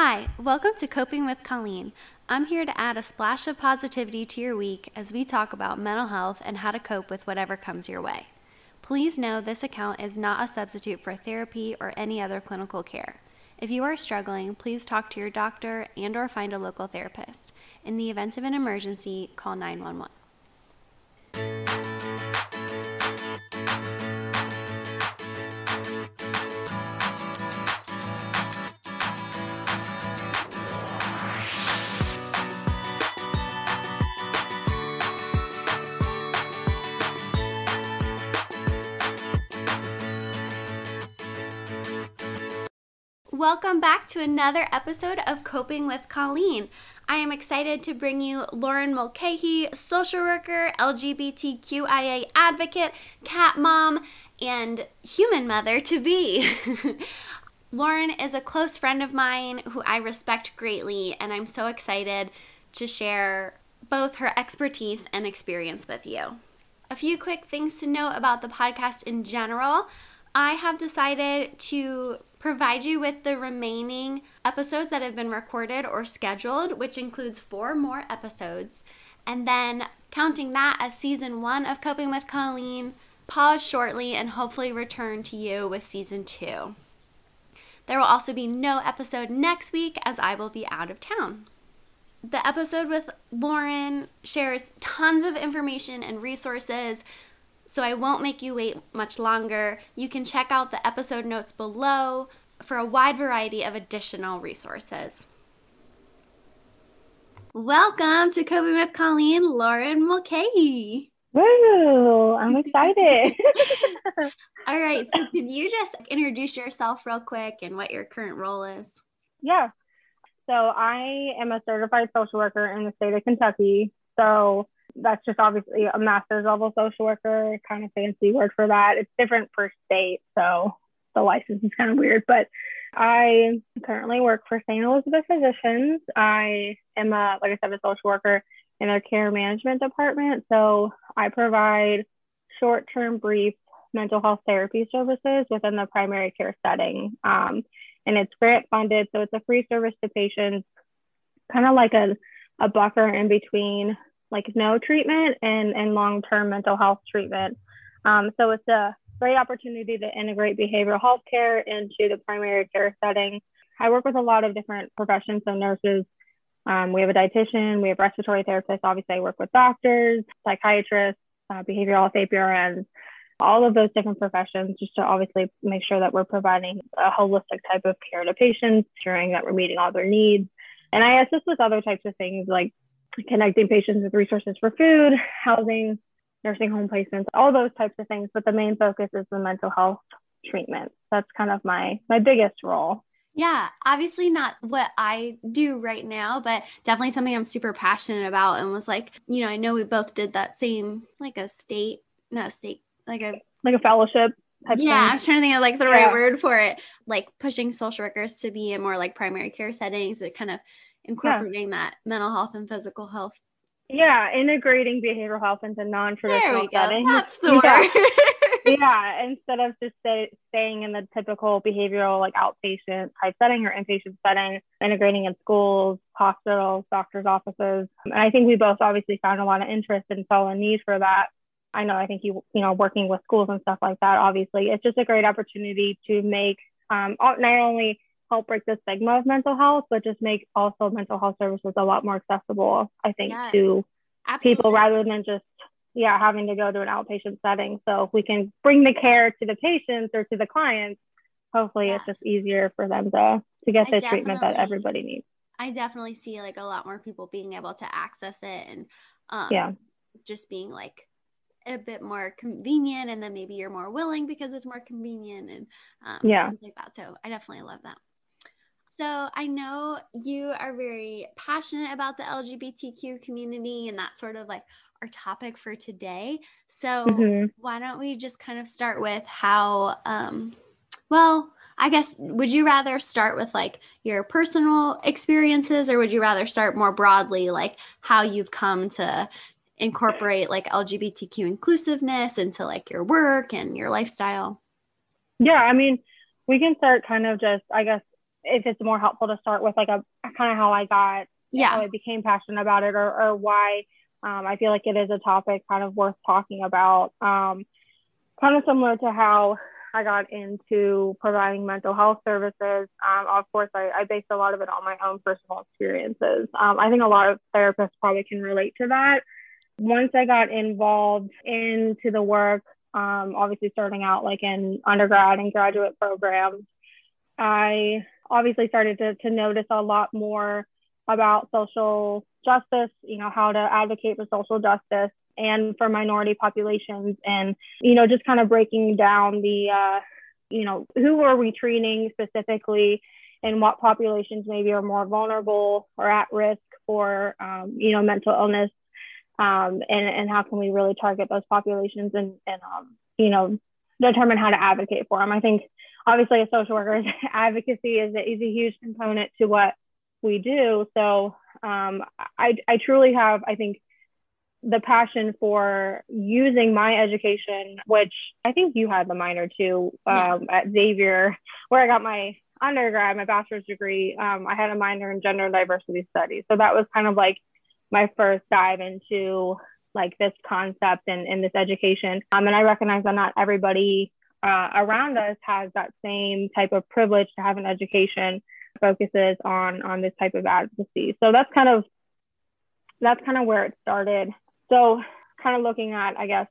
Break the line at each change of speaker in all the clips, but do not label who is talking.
Hi, welcome to Coping with Colleen. I'm here to add a splash of positivity to your week as we talk about mental health and how to cope with whatever comes your way. Please know this account is not a substitute for therapy or any other clinical care. If you are struggling, please talk to your doctor and or find a local therapist. In the event of an emergency, call 911. Welcome back to another episode of Coping with Colleen. I am excited to bring you Lauren Mulcahy, social worker, LGBTQIA advocate, cat mom, and human mother to be. Lauren is a close friend of mine who I respect greatly, and I'm so excited to share both her expertise and experience with you. A few quick things to know about the podcast in general. I have decided to provide you with the remaining episodes that have been recorded or scheduled, which includes four more episodes. And then counting that as season one of Coping with Colleen, pause shortly and hopefully return to you with season two. There will also be no episode next week as I will be out of town. The episode with Lauren shares tons of information and resources so I won't make you wait much longer. You can check out the episode notes below for a wide variety of additional resources. Welcome to Coping with Colleen, Lauren Mulcahy.
Woo! I'm excited.
All right, so could you just introduce yourself real quick and what your current role is?
Yeah. So I am a certified social worker in the state of Kentucky. So that's just obviously a master's level social worker, kind of fancy word for that. It's different per state, so the license is kind of weird. But I currently work for St. Elizabeth Physicians. I am a, like I said, a social worker in their care management department. So I provide short term, brief mental health therapy services within the primary care setting. Um, and it's grant funded, so it's a free service to patients, kind of like a, a buffer in between like no treatment and, and long-term mental health treatment. Um, so it's a great opportunity to integrate behavioral health care into the primary care setting. I work with a lot of different professions, so nurses, um, we have a dietitian, we have respiratory therapists. Obviously, I work with doctors, psychiatrists, uh, behavioral health APRNs, all of those different professions, just to obviously make sure that we're providing a holistic type of care to patients, ensuring that we're meeting all their needs. And I assist with other types of things like connecting patients with resources for food, housing, nursing home placements, all those types of things. But the main focus is the mental health treatment. That's kind of my my biggest role.
Yeah, obviously not what I do right now, but definitely something I'm super passionate about and was like, you know, I know we both did that same like a state, not a state, like a
like a fellowship.
yeah,
thing.
I was trying to think of like the
Yeah.
right word for it. Like pushing social workers to be in more like primary care settings, it kind of incorporating that mental health and physical health.
Yeah, integrating behavioral health into non-traditional
we go.
settings.
That's the
Yeah.
word.
yeah, instead of just stay, staying in the typical behavioral like outpatient type setting or inpatient setting, integrating in schools, hospitals, doctors' offices. And I think we both obviously found a lot of interest and saw a need for that. I know I think you you know working with schools and stuff like that. Obviously, it's just a great opportunity to make um, not only help break the stigma of mental health, but just make also mental health services a lot more accessible. I think
Yes.
to
Absolutely.
people rather than just yeah having to go to an outpatient setting so if we can bring the care to the patients or to the clients hopefully it's just easier for them to to get
I
the treatment that everybody needs
I definitely see like a lot more people being able to access it and um,
yeah
just being like a bit more convenient and then maybe you're more willing because it's more convenient and um,
Yeah.
like that. So I definitely love that. So I know you are very passionate about the LGBTQ community and that's sort of like our topic for today. So
Mhm.
why don't we just kind of start with how um well I guess would you rather start with like your personal experiences or would you rather start more broadly like how you've come to incorporate like LGBTQ inclusiveness into like your work and your lifestyle?
yeah i mean we can start kind of just i guess if it's more helpful to start with like a kind of how I got,
yeah,
how I became passionate about it, or or why um, I feel like it is a topic kind of worth talking about. Um, kind of similar to how I got into providing mental health services. Um, of course, I, I, based a lot of it on my own personal experiences. Um, I think a lot of therapists probably can relate to that. Once I got involved into the work, um, obviously starting out like in undergrad and graduate programs, I obviously started to, to notice a lot more about social justice, you know, how to advocate for social justice and for minority populations and, you know, just kind of breaking down the, uh, you know, who are we treating specifically and what populations maybe are more vulnerable or at risk for, um, you know, mental illness um, and, and how can we really target those populations and, and um, you know, determine how to advocate for them. I think obviously as social workers, advocacy is a, is a huge component to what we do. So um, I, I truly have, I think, the passion for using my education, which I think you had the minor too um, yeah. at Xavier, where I got my undergrad, my bachelor's degree. Um, I had a minor in gender and diversity studies. So that was kind of like my first dive into like this concept and, and this education. Um, and I recognize that not everybody uh, around us has that same type of privilege to have an education focuses on on this type of advocacy. So that's kind of that's kind of where it started. So kind of looking at, I guess,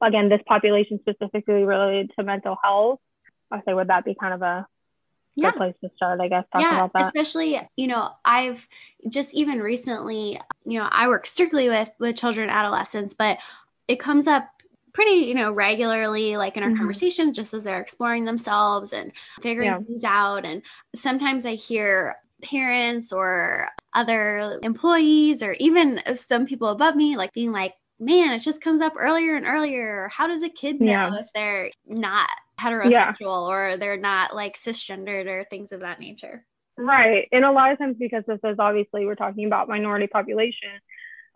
again, this population specifically related to mental health. I say would that be kind of a yeah. good place to start, I guess, talking yeah, about that.
Especially, you know, I've just even recently, you know, I work strictly with with children adolescents, but it comes up pretty, you know, regularly, like in our mm-hmm. conversations, just as they're exploring themselves and figuring yeah. things out. And sometimes I hear parents or other employees or even some people above me like being like man, it just comes up earlier and earlier. How does a kid know yeah. if they're not heterosexual yeah. or they're not like cisgendered or things of that nature?
Right. And a lot of times, because this is obviously we're talking about minority population,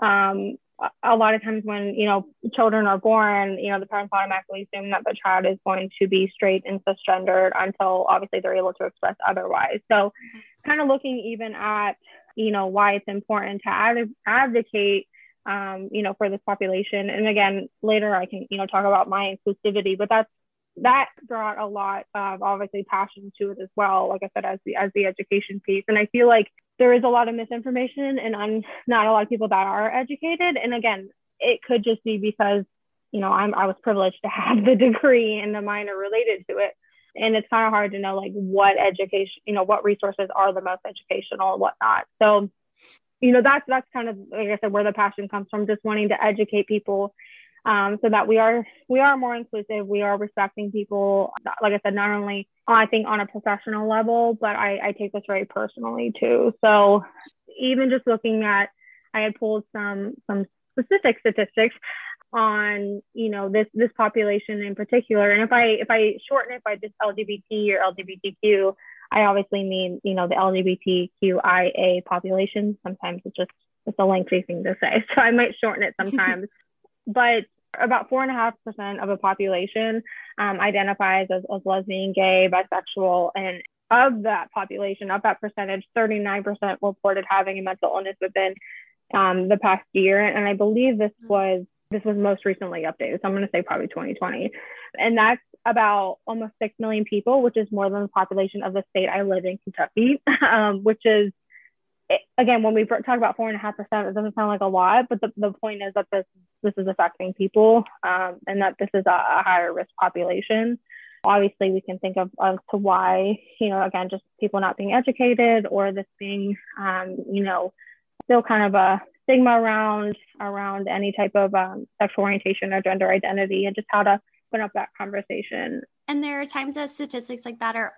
um, a lot of times when you know children are born, you know the parents automatically assume that the child is going to be straight and cisgendered until obviously they're able to express otherwise. So, mm-hmm. kind of looking even at you know why it's important to ad- advocate um, you know, for this population. And again, later I can, you know, talk about my inclusivity, but that's that brought a lot of obviously passion to it as well. Like I said, as the as the education piece, and I feel like there is a lot of misinformation and un, not a lot of people that are educated. And again, it could just be because you know I'm I was privileged to have the degree and the minor related to it. And it's kind of hard to know like what education, you know, what resources are the most educational and whatnot. So you know that's that's kind of like I said where the passion comes from, just wanting to educate people um, so that we are we are more inclusive. We are respecting people. Like I said, not only I think on a professional level, but I, I take this very personally too. So even just looking at, I had pulled some some specific statistics on you know this this population in particular, and if I if I shorten it by just LGBT or LGBTQ, I obviously mean, you know, the LGBTQIA population. Sometimes it's just it's a lengthy thing to say, so I might shorten it sometimes. but about four and a half percent of the population um, identifies as, as lesbian, gay, bisexual, and of that population, of that percentage, 39% reported having a mental illness within um, the past year. And I believe this was this was most recently updated. So I'm going to say probably 2020. And that's about almost 6 million people, which is more than the population of the state I live in, Kentucky, um, which is, again, when we talk about 4.5%, it doesn't sound like a lot, but the, the point is that this, this is affecting people um, and that this is a, a higher risk population. Obviously, we can think of as to why, you know, again, just people not being educated or this being, um, you know, still kind of a stigma around around any type of um, sexual orientation or gender identity and just how to open up that conversation.
And there are times that statistics like that are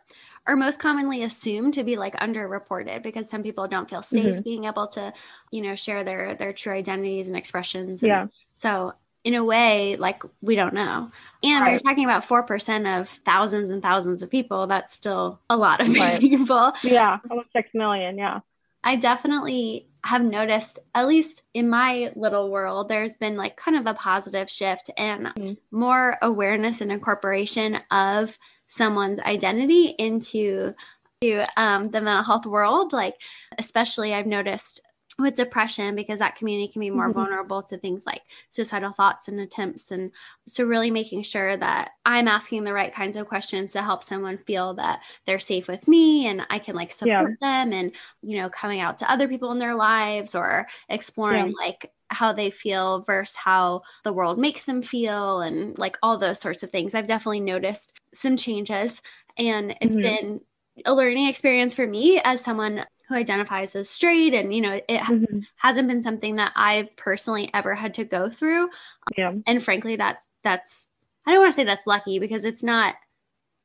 are most commonly assumed to be like underreported because some people don't feel safe mm-hmm. being able to, you know, share their their true identities and expressions. And
yeah.
So in a way, like we don't know. And right. we're talking about four percent of thousands and thousands of people. That's still a lot of right. people.
Yeah, almost six million. Yeah.
I definitely have noticed, at least in my little world, there's been like kind of a positive shift and mm-hmm. more awareness and incorporation of someone's identity into to um, the mental health world. Like, especially, I've noticed with depression because that community can be more mm-hmm. vulnerable to things like suicidal thoughts and attempts and so really making sure that i'm asking the right kinds of questions to help someone feel that they're safe with me and i can like support yeah. them and you know coming out to other people in their lives or exploring yeah. like how they feel versus how the world makes them feel and like all those sorts of things i've definitely noticed some changes and it's mm-hmm. been a learning experience for me as someone who identifies as straight and you know it mm-hmm. hasn't been something that i've personally ever had to go through
yeah
and frankly that's that's i don't want to say that's lucky because it's not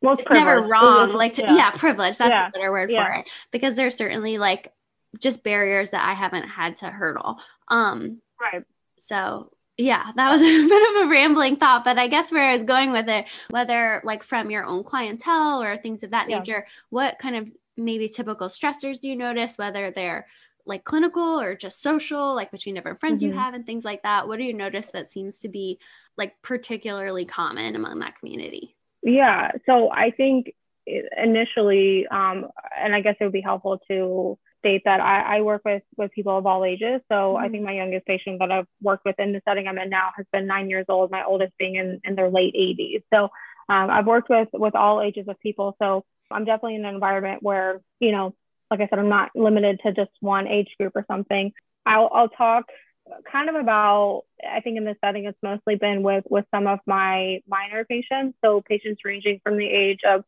well, it's,
it's never wrong like to, yeah. yeah. privilege that's yeah. a better word yeah. for it because there's certainly like just barriers that i haven't had to hurdle um
right
so yeah, that was a bit of a rambling thought, but I guess where I was going with it, whether like from your own clientele or things of that yeah. nature, what kind of maybe typical stressors do you notice, whether they're like clinical or just social, like between different friends mm-hmm. you have and things like that? What do you notice that seems to be like particularly common among that community?
Yeah, so I think initially, um, and I guess it would be helpful to state that I, I work with with people of all ages. So mm-hmm. I think my youngest patient that I've worked with in the setting I'm in now has been nine years old. My oldest being in, in their late 80s. So um, I've worked with with all ages of people. So I'm definitely in an environment where, you know, like I said, I'm not limited to just one age group or something. I'll, I'll talk kind of about, I think in this setting, it's mostly been with, with some of my minor patients. So patients ranging from the age of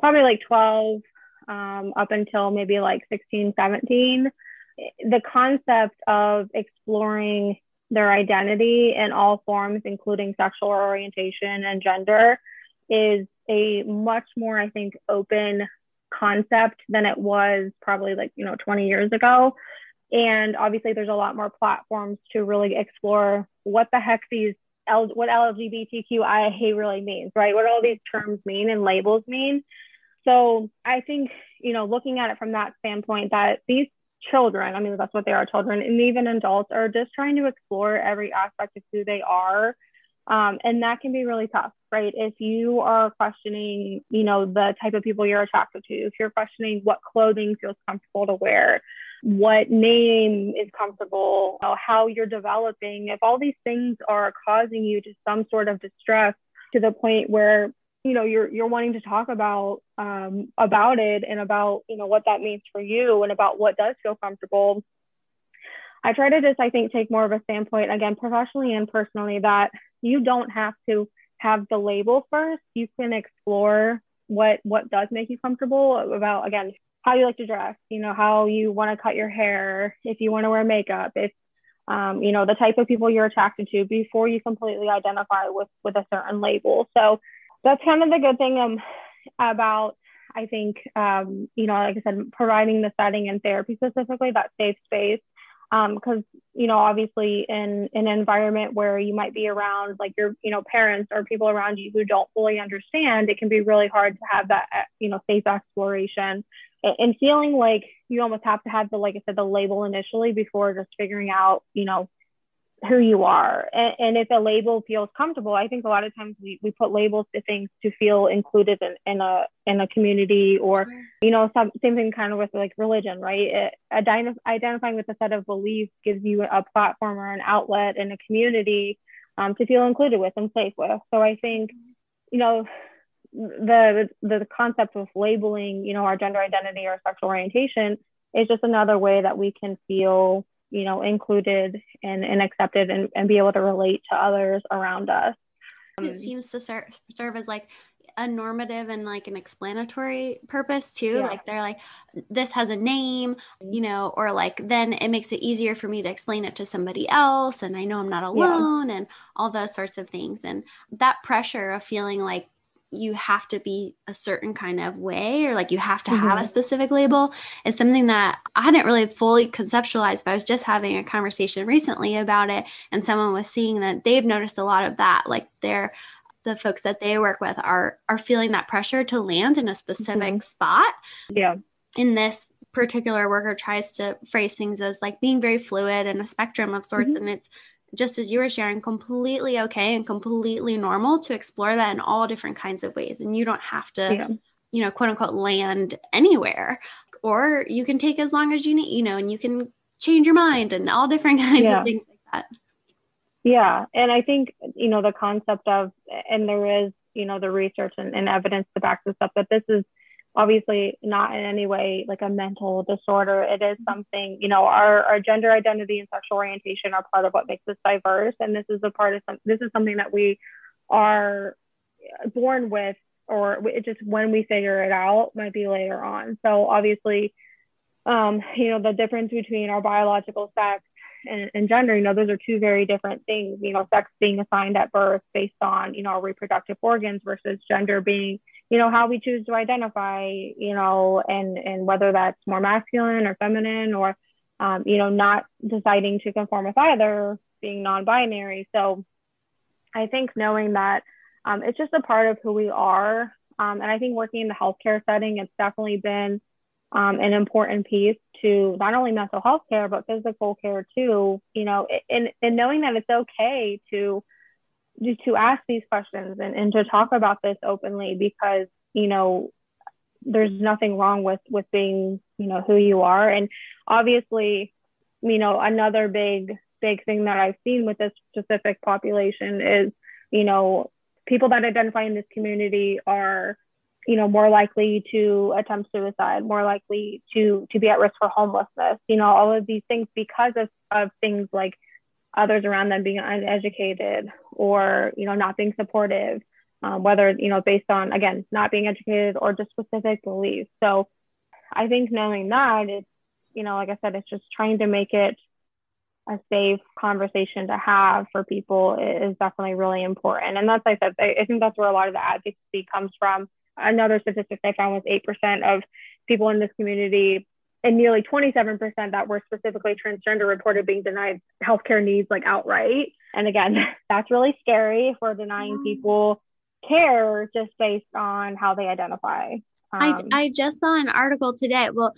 probably like 12 um, up until maybe like 16, 17. The concept of exploring their identity in all forms, including sexual orientation and gender, is a much more, I think, open concept than it was probably like, you know, 20 years ago. And obviously, there's a lot more platforms to really explore what the heck these L- what LGBTQIA really means, right? What all these terms mean and labels mean. So I think, you know, looking at it from that standpoint, that these children, I mean, that's what they are children, and even adults are just trying to explore every aspect of who they are um, and that can be really tough, right? If you are questioning, you know, the type of people you're attracted to, if you're questioning what clothing feels comfortable to wear, what name is comfortable, how you're developing, if all these things are causing you to some sort of distress to the point where you know you're you're wanting to talk about um, about it and about you know what that means for you and about what does feel comfortable I try to just, I think, take more of a standpoint, again, professionally and personally, that you don't have to have the label first. You can explore what what does make you comfortable about, again, how you like to dress, you know, how you want to cut your hair, if you want to wear makeup, if um, you know, the type of people you're attracted to before you completely identify with with a certain label. So that's kind of the good thing um, about I think, um, you know, like I said, providing the setting and therapy specifically, that safe space because um, you know obviously in, in an environment where you might be around like your you know parents or people around you who don't fully understand it can be really hard to have that uh, you know safe exploration. And feeling like you almost have to have the like i said the label initially before just figuring out you know who you are. And, and, if a label feels comfortable, I think a lot of times we, we put labels to things to feel included in, in a in a community or, you know, some, same thing kind of with like religion, right? It, identif- identifying with a set of beliefs gives you a platform or an outlet in a community um, to feel included with and safe with. So I think, you know, the, the the concept of labeling, you know, our gender identity or sexual orientation is just another way that we can feel you know, included and, and accepted and, and be able to relate to others around us.
it um, seems to serve, serve as like a normative and like an explanatory purpose too. Yeah. Like they're like, this has a name, you know, or like then it makes it easier for me to explain it to somebody else and I know I'm not alone yeah. and all those sorts of things. And that pressure of feeling like you have to be a certain kind of way or like you have to mm-hmm. have a specific label is something that I hadn't really fully conceptualized, but I was just having a conversation recently about it. And someone was seeing that they've noticed a lot of that. Like they're the folks that they work with are are feeling that pressure to land in a specific mm-hmm. spot.
Yeah.
In this particular worker tries to phrase things as like being very fluid and a spectrum of sorts. Mm-hmm. And it's just as you were sharing, completely okay and completely normal to explore that in all different kinds of ways. And you don't have to yeah. you know, quote unquote, land anywhere. Or you can take as long as you need, you know, and you can change your mind and all different kinds yeah. of things like that.
Yeah. And I think, you know, the concept of, and there is, you know, the research and, and evidence to back this up, that this is obviously not in any way like a mental disorder. It is something, you know, our, our gender identity and sexual orientation are part of what makes us diverse. And this is a part of some, this is something that we are born with, or it just when we figure it out might be later on. So obviously, um, you know, the difference between our biological sex and, and, gender, you know, those are two very different things. You know, sex being assigned at birth based on, you know, our reproductive organs versus gender being, you know, how we choose to identify, you know, and and whether that's more masculine or feminine or, um, you know, not deciding to conform with either, being non-binary. So, I think knowing that um, it's just a part of who we are, um, and I think working in the healthcare setting, it's definitely been um, an important piece to not only mental health care but physical care too you know and, and knowing that it's okay to to ask these questions and, and to talk about this openly because you know there's nothing wrong with with being you know who you are. And obviously you know another big big thing that i've seen with this specific population is you know people that identify in this community are you know more likely to attempt suicide more likely to to be at risk for homelessness you know all of these things because of, of things like others around them being uneducated or you know not being supportive um, whether you know based on again not being educated or just specific beliefs. So i think knowing that it's you know like i said it's just trying to make it a safe conversation to have for people is definitely really important. And that's like I said I think that's where a lot of the advocacy comes from. Another statistic I found was 8% of people in this community and nearly 27% that were specifically transgender reported being denied healthcare needs like outright. And again, that's really scary if we're denying people care just based on how they identify.
Um, I, I just saw an article today. Well,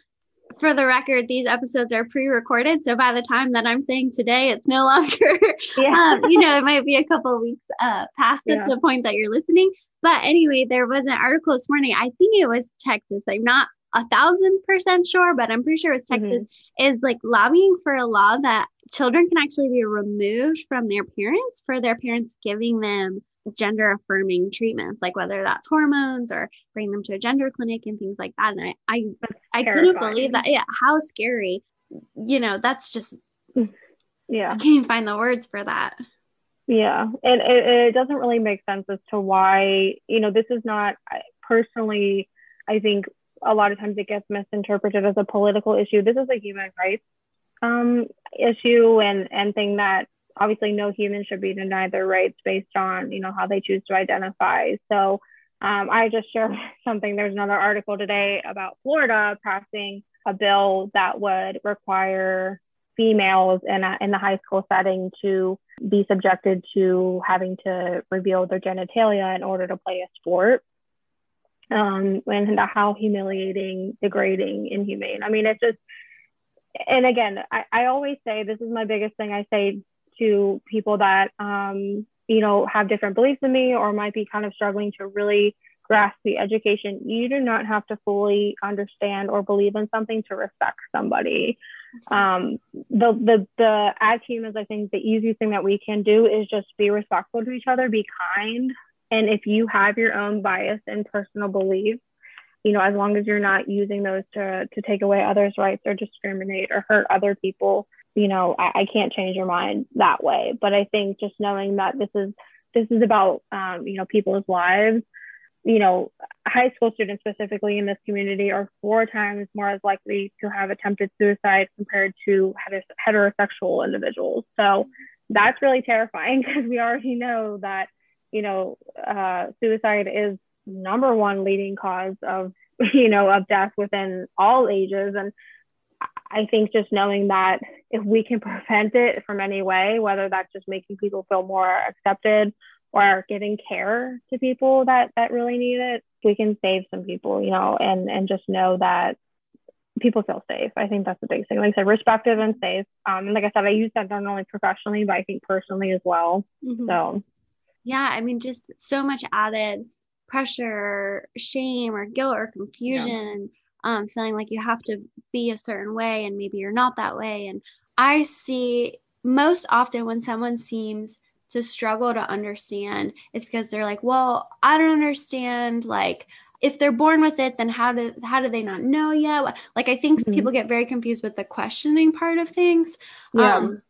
for the record, these episodes are pre-recorded, so by the time that I'm saying today, it's no longer. Yeah. um, you know, it might be a couple weeks uh, past yeah. at the point that you're listening. But anyway, there was an article this morning. I think it was Texas. I'm not a thousand percent sure, but I'm pretty sure it's Texas, mm-hmm. is like lobbying for a law that children can actually be removed from their parents for their parents giving them gender affirming treatments, like whether that's hormones or bring them to a gender clinic and things like that. And I I, I couldn't believe that. Yeah, how scary. You know, that's just
yeah.
I can't even find the words for that.
Yeah, and it, it doesn't really make sense as to why, you know, this is not personally, I think a lot of times it gets misinterpreted as a political issue. This is a human rights um, issue and, and thing that obviously no human should be denied their rights based on, you know, how they choose to identify. So um, I just shared something. There's another article today about Florida passing a bill that would require females in, a, in the high school setting to be subjected to having to reveal their genitalia in order to play a sport. Um, and how humiliating, degrading, inhumane. I mean, it's just, and again, I, I always say this is my biggest thing I say to people that, um, you know, have different beliefs than me or might be kind of struggling to really grasp the education. You do not have to fully understand or believe in something to respect somebody um, the the the as humans i think the easiest thing that we can do is just be respectful to each other be kind and if you have your own bias and personal beliefs you know as long as you're not using those to to take away others rights or discriminate or hurt other people you know I, I can't change your mind that way but i think just knowing that this is this is about um, you know people's lives you know, high school students specifically in this community are four times more as likely to have attempted suicide compared to heterosexual individuals. So that's really terrifying because we already know that, you know, uh, suicide is number one leading cause of, you know, of death within all ages. And I think just knowing that if we can prevent it from any way, whether that's just making people feel more accepted or giving care to people that that really need it we can save some people you know and and just know that people feel safe. I think that's the big thing. Like i said respected and safe. Um and like i said i use that not only professionally but i think personally as well. Mm-hmm. so
yeah i mean just so much added pressure shame or guilt or confusion yeah. um, feeling like you have to be a certain way and maybe you're not that way and i see most often when someone seems to struggle to understand it's because they're like well i don't understand like if they're born with it then how do how do they not know yet like i think mm-hmm. people get very confused with the questioning part of things yeah. um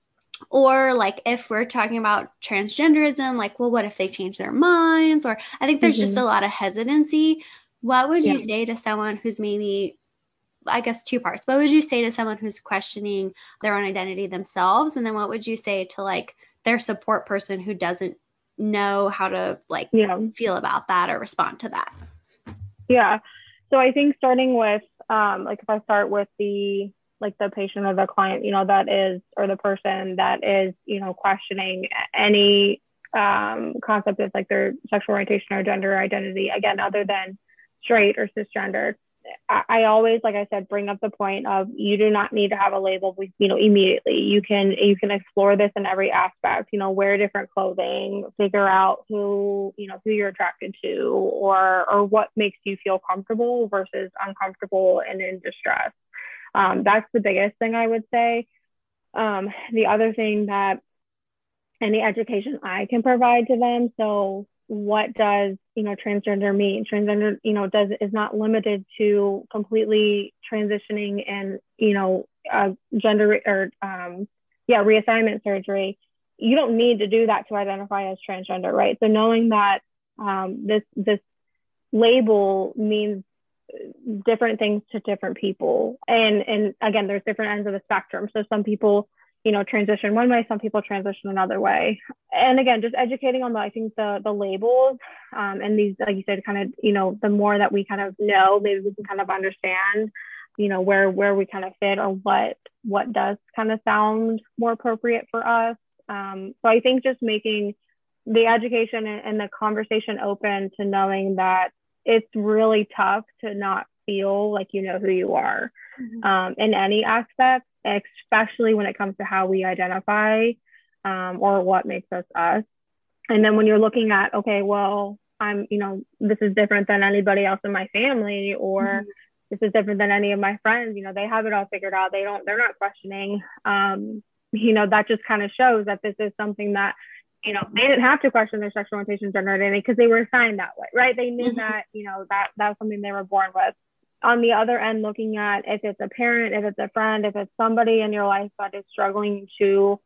or like if we're talking about transgenderism like well what if they change their minds or i think there's mm-hmm. just a lot of hesitancy what would yeah. you say to someone who's maybe i guess two parts what would you say to someone who's questioning their own identity themselves and then what would you say to like their support person who doesn't know how to like yeah. feel about that or respond to that
yeah so i think starting with um like if i start with the like the patient or the client, you know, that is, or the person that is, you know, questioning any um, concept of like their sexual orientation or gender identity, again, other than straight or cisgender. I, I always, like I said, bring up the point of you do not need to have a label, you know, immediately. You can you can explore this in every aspect. You know, wear different clothing, figure out who you know who you're attracted to, or or what makes you feel comfortable versus uncomfortable and in distress. Um, that's the biggest thing I would say. Um, the other thing that any education I can provide to them. So what does you know transgender mean? Transgender you know does is not limited to completely transitioning and you know uh, gender or um, yeah reassignment surgery. You don't need to do that to identify as transgender, right? So knowing that um, this this label means different things to different people. And and again there's different ends of the spectrum. So some people you know transition one way some people transition another way. And again just educating on the i think the the labels um, and these like you said kind of you know the more that we kind of know maybe we can kind of understand you know where where we kind of fit or what what does kind of sound more appropriate for us. Um, so i think just making the education and the conversation open to knowing that it's really tough to not feel like you know who you are mm-hmm. um, in any aspect, especially when it comes to how we identify um, or what makes us us. And then when you're looking at, okay, well, I'm, you know, this is different than anybody else in my family, or mm-hmm. this is different than any of my friends. You know, they have it all figured out. They don't, they're not questioning. Um, you know, that just kind of shows that this is something that you know, they didn't have to question their sexual orientation, gender identity because they were assigned that way, right? They knew mm-hmm. that, you know, that that was something they were born with. On the other end, looking at if it's a parent, if it's a friend, if it's somebody in your life that is struggling to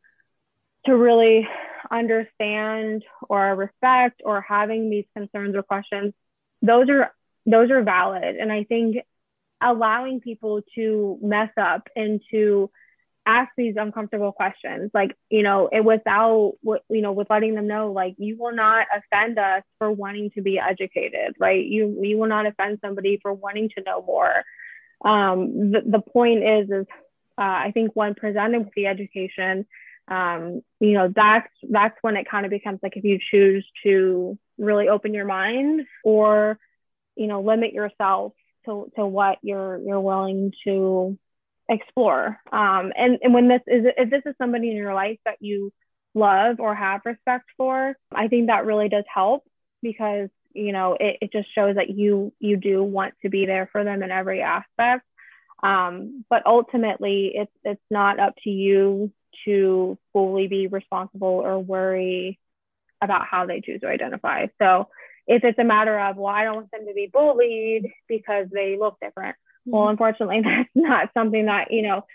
to really understand or respect or having these concerns or questions, those are those are valid. And I think allowing people to mess up and to ask these uncomfortable questions like you know it without you know with letting them know like you will not offend us for wanting to be educated right? You you will not offend somebody for wanting to know more. Um the, the point is is uh, i think when presented with the education um you know that's that's when it kind of becomes like if you choose to really open your mind or you know limit yourself to to what you're you're willing to explore. Um, and, and when this is, if this is somebody in your life that you love or have respect for, I think that really does help because, you know, it, it just shows that you, you do want to be there for them in every aspect. Um, but ultimately it's, it's not up to you to fully be responsible or worry about how they choose to identify. So if it's a matter of, well, I don't want them to be bullied because they look different, well, mm-hmm. unfortunately, that's not something that, you know,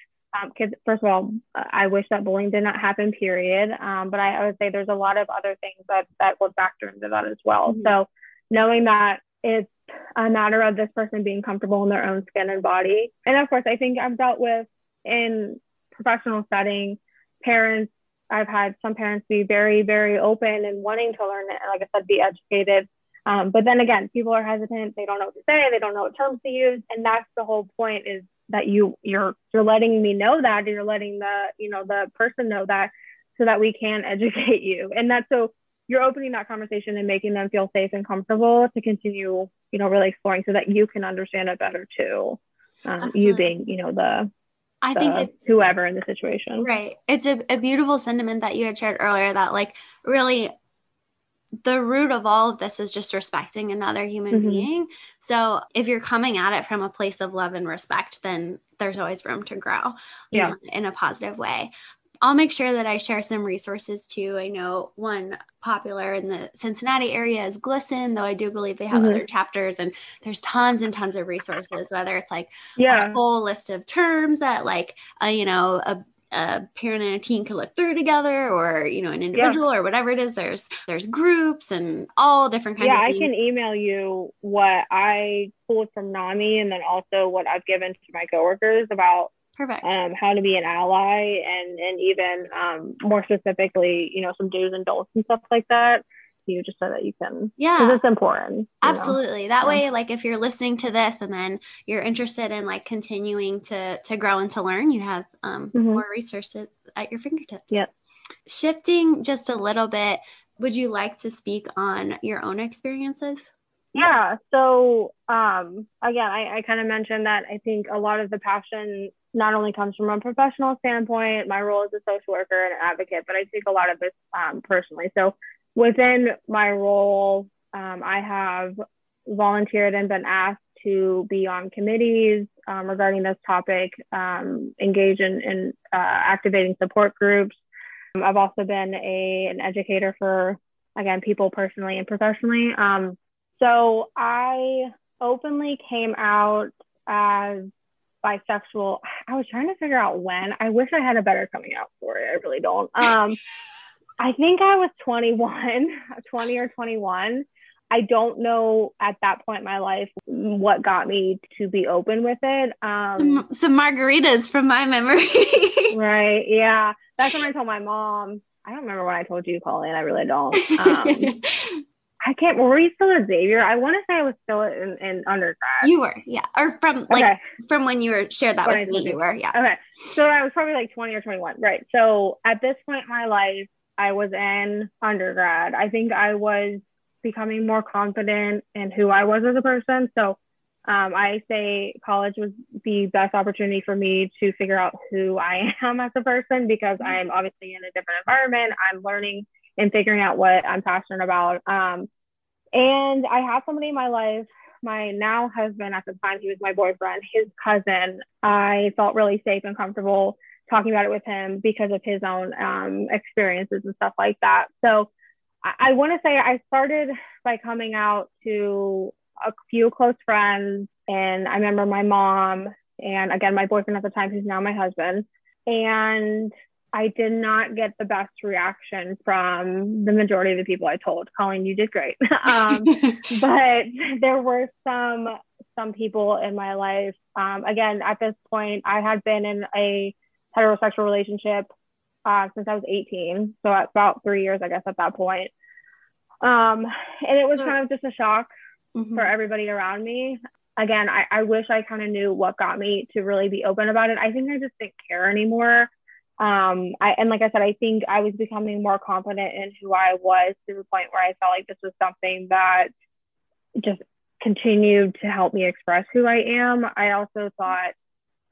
because um, first of all, I wish that bullying did not happen, period. Um, but I, I, would say there's a lot of other things that, that would factor into that as well. Mm-hmm. So knowing that it's a matter of this person being comfortable in their own skin and body. And of course, I think I've dealt with in professional setting, parents, I've had some parents be very, very open and wanting to learn, it. like I said, be educated um, but then again, people are hesitant. They don't know what to say. They don't know what terms to use. And that's the whole point is that you you're you're letting me know that you're letting the you know the person know that so that we can educate you. And that's so you're opening that conversation and making them feel safe and comfortable to continue, you know, really exploring so that you can understand it better too. Um, you being, you know, the I the, think it's whoever in the situation.
Right. It's a, a beautiful sentiment that you had shared earlier that like really the root of all of this is just respecting another human mm-hmm. being. So if you're coming at it from a place of love and respect, then there's always room to grow yeah. Know, in a positive way. I'll make sure that I share some resources too. I know one popular in the Cincinnati area is GLSEN, though I do believe they have mm-hmm. other chapters, and there's tons and tons of resources. Whether it's like yeah. a whole list of terms that, like, uh, you know, a a parent and a teen can look through together or you know an individual yeah. or whatever it is there's there's groups and all different kinds of
yeah
i
can email you what i pulled from NAMI and then also what i've given to my coworkers about
Perfect.
Um, how to be an ally and and even um, more specifically, you know, some do's and don'ts and stuff like that. You just so that you can,
yeah,
it's important.
Absolutely. Know? That yeah. way, like if you're listening to this and then you're interested in like continuing to to grow and to learn, you have um, mm-hmm. more resources at your fingertips.
Yep.
Shifting just a little bit, would you like to speak on your own experiences?
Yeah. So um, again, I, I kind of mentioned that I think a lot of the passion not only comes from a professional standpoint, my role as a social worker and an advocate, but I take a lot of this um, personally. So within my role, um, I have volunteered and been asked to be on committees um, regarding this topic, um, engage in, in uh, activating support groups. I've also been a, an educator for, again, people personally and professionally. Um, so I openly came out as bisexual. I was trying to figure out when. I wish I had a better coming out story. I really don't. I think I was 21, 20 or 21. I don't know at that point in my life what got me to be open with it. Um,
some, some margaritas from my memory.
right. Yeah. That's when I told my mom. I don't remember when I told you, Colleen. I really don't. Um, I can't. Were you still at Xavier? I want to say I was still in, in undergrad.
You were, yeah, or from like okay. from when you were shared that when with me. You were, yeah.
Okay, so I was probably like twenty or twenty one, right? So at this point in my life, I was in undergrad. I think I was becoming more confident in who I was as a person. So um, I say college was the best opportunity for me to figure out who I am as a person because. I'm obviously in a different environment. I'm learning and figuring out what I'm passionate about. Um, and I have somebody in my life, my now husband at the time, he was my boyfriend, his cousin. I felt really safe and comfortable talking about it with him because of his own um, experiences and stuff like that. So I, I want to say I started by coming out to a few close friends. And I remember my mom and again, my boyfriend at the time, who's now my husband. And I did not get the best reaction from the majority of the people I told. Colleen, you did great. um, but there were some some people in my life. Um, again, at this point, I had been in a heterosexual relationship uh, since I was 18, so about three years, I guess, at that point. Um, and it was kind of just a shock mm-hmm. for everybody around me. Again, I, I wish I kind of knew what got me to really be open about it. I think I just didn't care anymore um, I, and like I said, I think I was becoming more confident in who I was to the point where I felt like this was something that just continued to help me express who I am. I also thought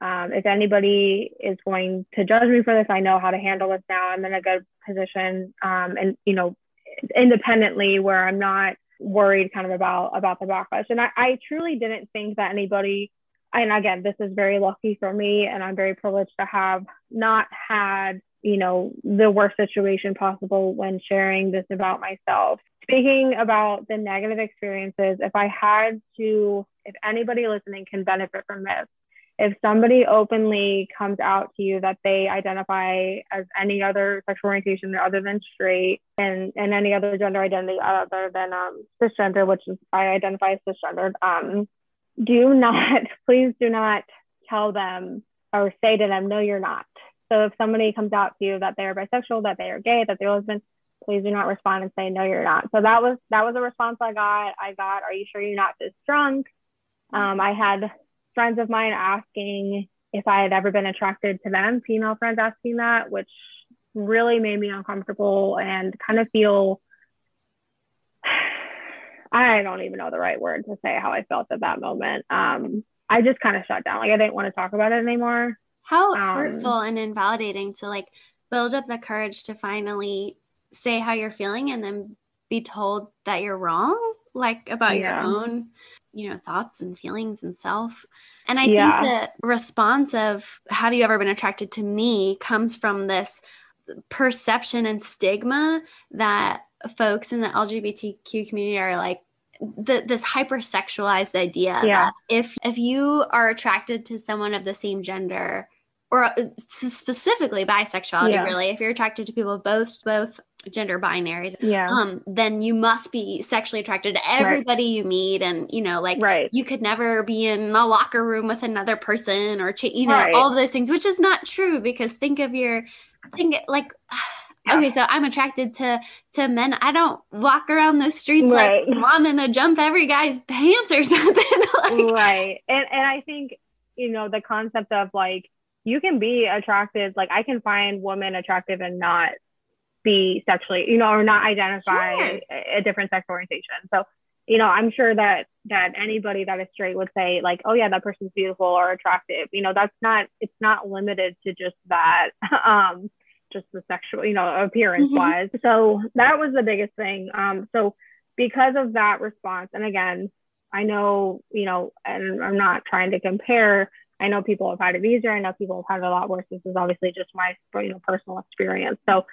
um, if anybody is going to judge me for this, I know how to handle this now. I'm in a good position, um, and you know, independently where I'm not worried kind of about about the backlash. And I, I truly didn't think that anybody and again, this is very lucky for me, and I'm very privileged to have not had, you know, the worst situation possible when sharing this about myself. Speaking about the negative experiences, if I had to, if anybody listening can benefit from this, if somebody openly comes out to you that they identify as any other sexual orientation other than straight and, and any other gender identity other than um, cisgender, which is I identify as cisgender, um, do not, please do not tell them or say to them, no, you're not. So if somebody comes out to you that they're bisexual, that they are gay, that they're lesbian, please do not respond and say, no, you're not. So that was, that was a response I got. I got, are you sure you're not this drunk? Um, I had friends of mine asking if I had ever been attracted to them, female friends asking that, which really made me uncomfortable and kind of feel I don't even know the right word to say how I felt at that moment. Um, I just kind of shut down. Like I didn't want to talk about it anymore.
How um, hurtful and invalidating to like build up the courage to finally say how you're feeling and then be told that you're wrong, like about
Yeah.
your own, you know, thoughts and feelings and self. And I
Yeah.
think the response of have you ever been attracted to me comes from this perception and stigma that folks in the LGBTQ community are like the, this hypersexualized idea
Yeah.
that if if you are attracted to someone of the same gender or uh, specifically bisexuality
Yeah.
really if you're attracted to people of both both gender binaries
Yeah.
um then you must be sexually attracted to everybody you meet and you know like
right.
you could never be in a locker room with another person or you know
Right.
all those things which is not true because think of your think like
Yeah.
okay so i'm attracted to to men i don't walk around the streets
Right.
like wanting to jump every guy's pants or something like
right. And and I think, you know, the concept of like you can be attracted, like I can find women attractive and not be sexually, you know, or not identify
Sure.
a, a different sex orientation. So, you know, I'm sure that that anybody that is straight would say like, oh yeah, that person's beautiful or attractive. You know, that's not it's not limited to just that. Um just the sexual, you know, appearance wise. So that was the biggest thing. Um, so because of that response, and again, I know, you know, and I'm not trying to compare. I know people have had it easier. I know people have had it a lot worse. This is obviously just my, you know, personal experience. So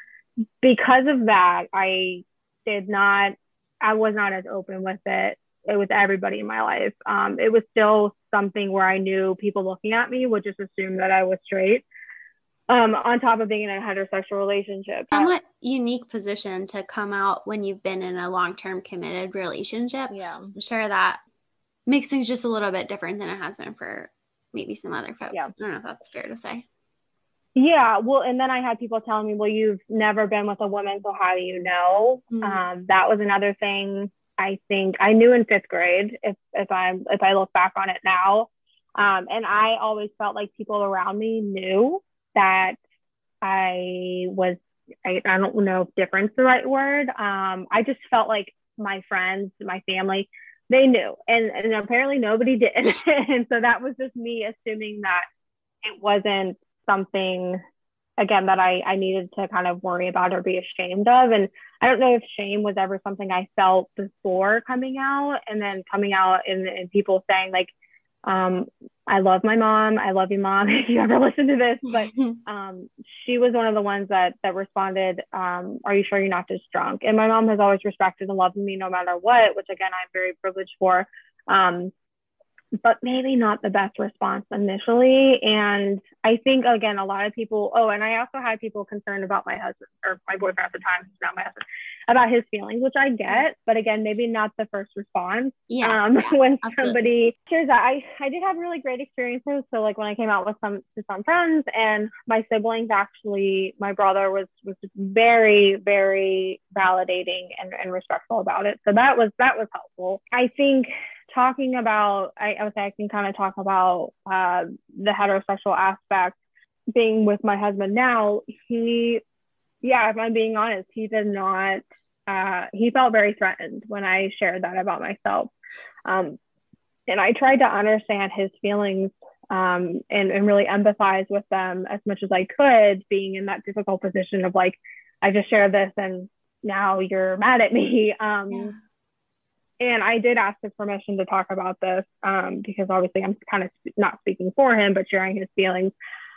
because of that, I did not, I was not as open with it. It was everybody in my life. Um, it was still something where I knew people looking at me would just assume that I was straight. Um, on top of being in a heterosexual relationship.
somewhat unique position to come out when you've been in a long-term committed relationship
yeah.
i'm sure that makes things just a little bit different than it has been for maybe some other folks
Yeah.
i don't know if that's fair to say
Yeah, well, and then I had people telling me, "Well, you've never been with a woman, so how do you know?"
Mm.
Um, that was another thing. I think I knew in fifth grade. If if I if I look back on it now, um, and I always felt like people around me knew that I was. I, I don't know if difference the right word. Um, I just felt like my friends, my family, they knew, and and apparently nobody did, and so that was just me assuming that it wasn't something again that I, I needed to kind of worry about or be ashamed of. And I don't know if shame was ever something I felt before coming out and then coming out and, and people saying like, um, I love my mom. I love you, mom, if you ever listen to this. But um, she was one of the ones that that responded, um, "Are you sure you're not just drunk?" And my mom has always respected and loved me no matter what, which again I'm very privileged for. Um, but maybe not the best response initially. And I think again, a lot of people. Oh, and I also had people concerned about my husband or my boyfriend at the time, not my husband, about his feelings, which I get. But again, maybe not the first response
yeah
um, when
absolutely.
somebody shares that. I, I did have really great experiences. So like when I came out with some to some friends and my siblings actually, my brother was was very, very validating and, and respectful about it. So that was that was helpful. I think talking about I, I would say I can kind of talk about uh, the heterosexual aspect being with my husband now, he yeah, if I'm being honest, he did not uh, he felt very threatened when I shared that about myself. Um, and I tried to understand his feelings um, and, and really empathize with them as much as I could, being in that difficult position of like, I just shared this and now you're mad at me. Um,
Yeah.
And I did ask his permission to talk about this um, because obviously I'm kind of not speaking for him, but sharing his feelings.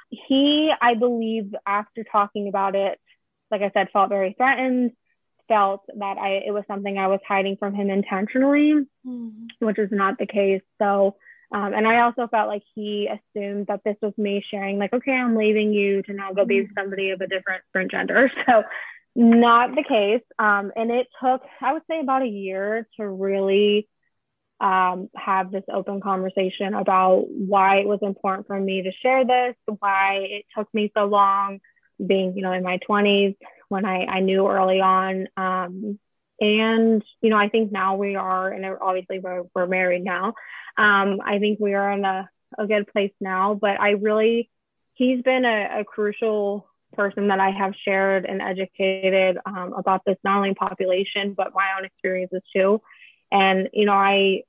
He, I believe, after talking about it, like I said, felt very threatened, felt that I it was something I was hiding from him intentionally,
Mhm.
which is not the case. So, um, and I also felt like he assumed that this was me sharing, like, okay, I'm leaving you to now go be somebody of a different, different gender. So, not the case. Um, and it took, I would say, about a year to really um, have this open conversation about why it was important for me to share this, why it took me so long, being, you know, in my 20s when I, I knew early on. Um, and, you know, I think now we are, and obviously we're, we're married now. Um, I think we are in a, a good place now, but I really, he's been a, a crucial person that I have shared and educated um, about this, not only population, but my own experiences too. And, you know, I,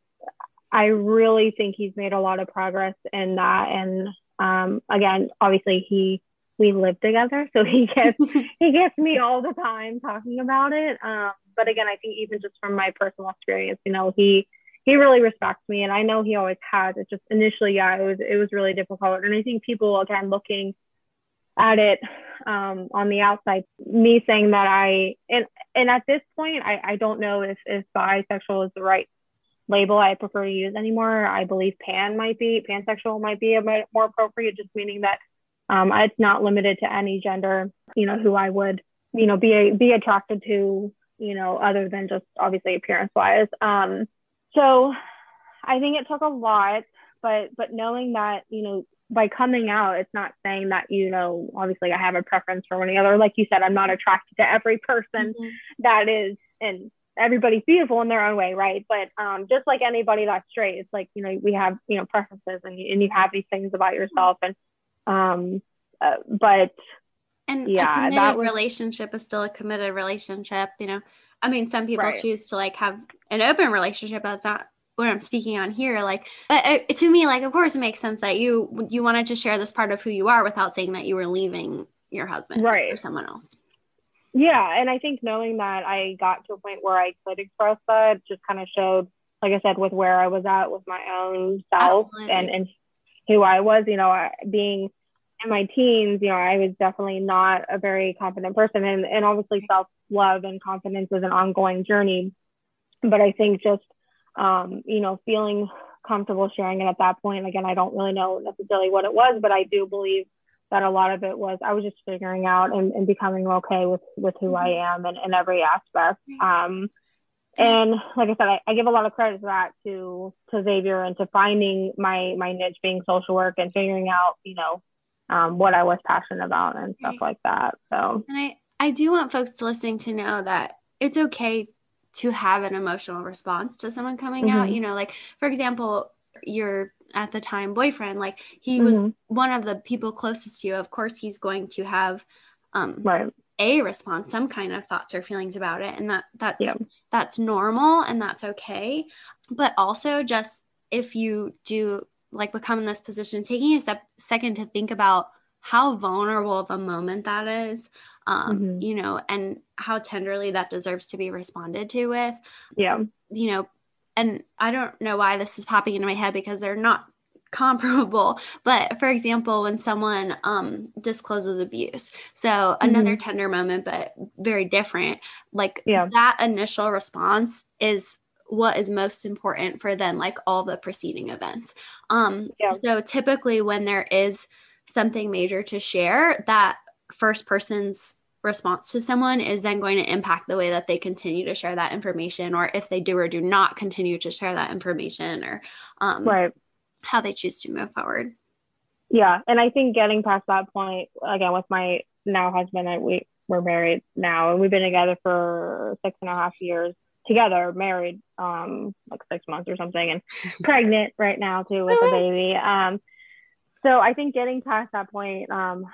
I really think he's made a lot of progress in that. And um, again, obviously he, we live together, so he gets he gets me all the time talking about it. Um, but again, I think even just from my personal experience, you know, he he really respects me, and I know he always has. It just initially, yeah, it was it was really difficult, and I think people again looking at it um, on the outside, me saying that I and and at this point, I I don't know if if bisexual is the right label I prefer to use anymore. I believe pan might be pansexual might be a bit more appropriate, just meaning that um, it's not limited to any gender. You know, who I would you know be a, be attracted to. You know, other than just obviously appearance wise. Um, so I think it took a lot, but but knowing that you know by coming out, it's not saying that you know obviously I have a preference for one or the other. Like you said, I'm not attracted to every person mm-hmm. that is and everybody's beautiful in their own way, right? But um, just like anybody that's straight, it's like you know we have you know preferences and you, and you have these things about yourself, and um, uh, but
and yeah, a that was, relationship is still a committed relationship. You know, I mean, some people right. choose to like have an open relationship. That's not what I'm speaking on here. Like, but uh, to me, like, of course, it makes sense that you you wanted to share this part of who you are without saying that you were leaving your husband right. or someone else.
Yeah, and I think knowing that I got to a point where I could express that just kind of showed, like I said, with where I was at with my own self Absolutely. and and who I was. You know, being in my teens, you know, I was definitely not a very confident person, and and obviously self love and confidence is an ongoing journey. But I think just um, you know, feeling comfortable sharing it at that point. Again, I don't really know necessarily what it was, but I do believe that a lot of it was I was just figuring out and, and becoming okay with with who I mm-hmm. am and in every aspect. Um, and like I said, I, I, give a lot of credit to that to to Xavier and to finding my my niche being social work and figuring out you know um, what I was passionate about and stuff like that. So
and I I do want folks listening to know that it's okay to have an emotional response to someone coming mm-hmm. out. You know, like for example, your at the time boyfriend, like he mm-hmm. was one of the people closest to you. Of course, he's going to have um, right. a response, some kind of thoughts or feelings about it, and that that's yeah. that's normal and that's okay. But also, just if you do like become in this position, taking a step second to think about how vulnerable of a moment that is um, mm-hmm. you know, and how tenderly that deserves to be responded to with.
Yeah.
You know, and I don't know why this is popping into my head because they're not comparable but for example when someone um discloses abuse so another mm-hmm. tender moment but very different like yeah. that initial response is what is most important for then like all the preceding events um yeah. so typically when there is something major to share that first person's response to someone is then going to impact the way that they continue to share that information or if they do or do not continue to share that information or um, right. how they choose to move forward.
Yeah and i think getting past that point again with my now husband and we we're married now and we've been together for six and a half years together married um like six months or something and pregnant right now too with a baby. Um so i think getting past that point um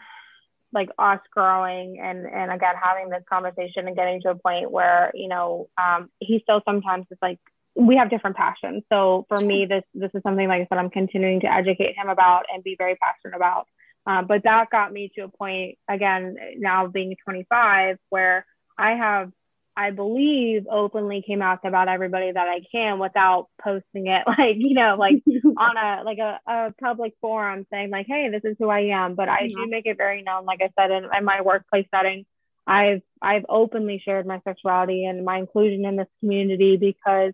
like us growing and and again having this conversation and getting to a point where you know um, he still sometimes is like we have different passions. So for me this this is something like i said i'm continuing to educate him about and be very passionate about. Um, but that got me to a point again now being 25 where i have I believe openly came out about everybody that I can without posting it like, you know, like on a like a, a public forum saying like, hey, this is who I am. But I do make it very known, like I said, in, in my workplace setting, I've I've openly shared my sexuality and my inclusion in this community because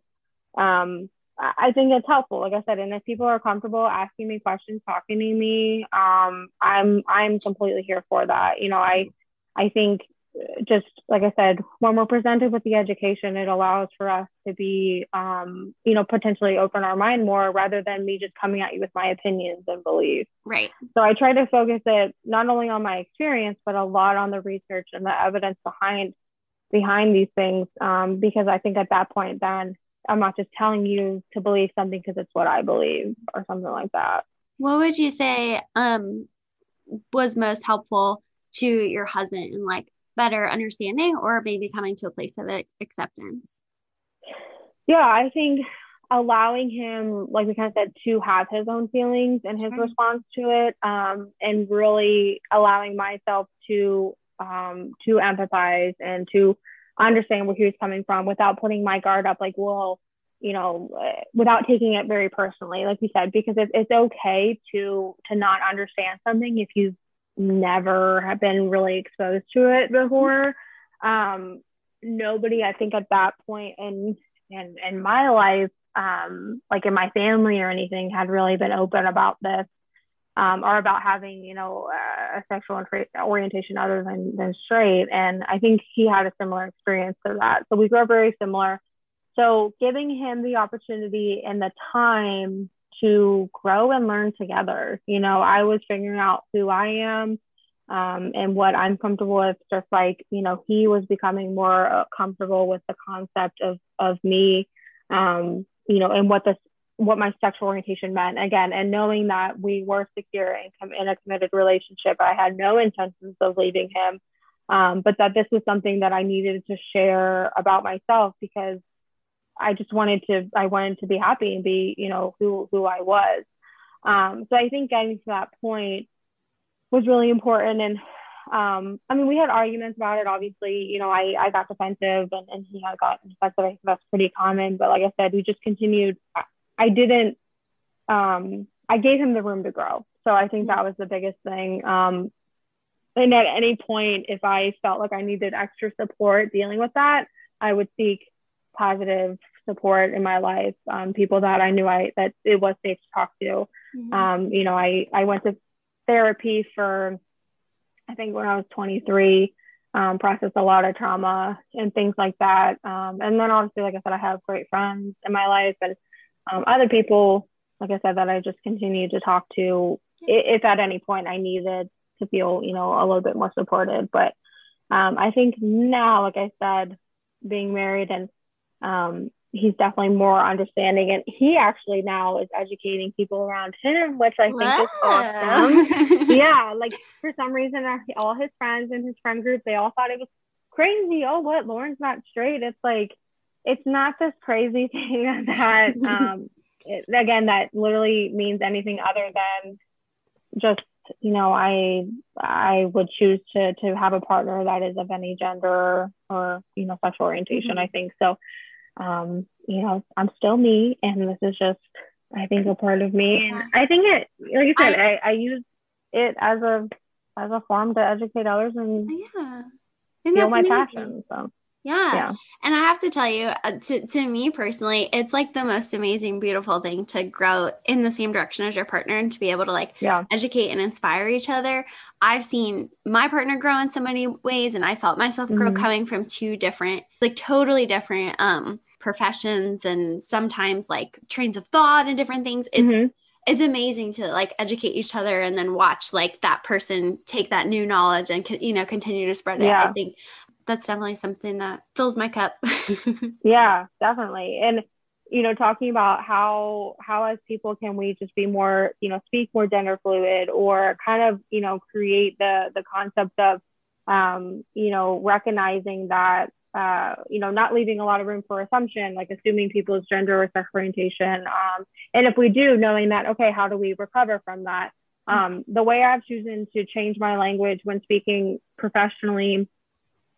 um I think it's helpful, like I said, and if people are comfortable asking me questions, talking to me, um, I'm I'm completely here for that. You know, I I think just like I said, when we're presented with the education, it allows for us to be, um, you know, potentially open our mind more rather than me just coming at you with my opinions and beliefs.
Right.
So I try to focus it not only on my experience, but a lot on the research and the evidence behind behind these things, um, because I think at that point, then I'm not just telling you to believe something because it's what I believe or something like that.
What would you say um, was most helpful to your husband in like better understanding or maybe coming to a place of acceptance?
Yeah, I think allowing him, like we kind of said, to have his own feelings and his sure. response to it, um, and really allowing myself to um, to empathize and to understand where he was coming from without putting my guard up like well you know without taking it very personally like you said because it's, it's okay to to not understand something if you've never have been really exposed to it before um nobody i think at that point in in in my life um like in my family or anything had really been open about this um, or about having, you know, a sexual orientation other than, than straight. And I think he had a similar experience to that. So we grew up very similar. So giving him the opportunity and the time to grow and learn together. You know, I was figuring out who I am um, and what I'm comfortable with, just like, you know, he was becoming more uh, comfortable with the concept of, of me, um, you know, and what this what my sexual orientation meant again and knowing that we were secure and in a committed relationship i had no intentions of leaving him um, but that this was something that i needed to share about myself because i just wanted to i wanted to be happy and be you know who who i was um, so i think getting to that point was really important and um, I mean, we had arguments about it. Obviously, you know, I, I got defensive and, and he had gotten defensive. I think that's pretty common. But like I said, we just continued. I didn't, um, I gave him the room to grow. So I think that was the biggest thing. Um, and at any point, if I felt like I needed extra support dealing with that, I would seek positive support in my life. Um, people that I knew I that it was safe to talk to. Mm-hmm. Um, you know, I I went to therapy for I think when I was 23, um, processed a lot of trauma and things like that. Um, and then obviously, like I said, I have great friends in my life and um, other people, like I said, that I just continue to talk to if at any point I needed to feel, you know, a little bit more supported. But um, I think now, like I said, being married and um, he's definitely more understanding. And he actually now is educating people around him, which I think wow. is awesome. yeah, like for some reason, uh, all his friends in his friend group, they all thought it was crazy. Oh, what? Lauren's not straight. It's like, it's not this crazy thing that um it, again that literally means anything other than just you know i i would choose to to have a partner that is of any gender or you know sexual orientation mm-hmm. i think so um you know i'm still me and this is just i think a part of me. And i think it like i said i, I, I use it as a as a form to educate others and yeah. And feel my amazing. passion so
yeah. yeah. And I have to tell you, uh, to, to me personally, it's like the most amazing, beautiful thing to grow in the same direction as your partner and to be able to like yeah. educate and inspire each other. I've seen my partner grow in so many ways, and I felt myself grow mm-hmm. coming from two different, like totally different um, professions and sometimes like trains of thought and different things. It's, mm-hmm it's amazing to like educate each other and then watch like that person take that new knowledge and you know continue to spread it yeah. i think that's definitely something that fills my cup.
yeah, definitely. And you know, talking about how how as people can we just be more, you know, speak more gender fluid or kind of, you know, create the the concept of um, you know, recognizing that uh, you know, not leaving a lot of room for assumption, like assuming people's gender or sex orientation. Um, and if we do, knowing that, okay, how do we recover from that? Um, the way I've chosen to change my language when speaking professionally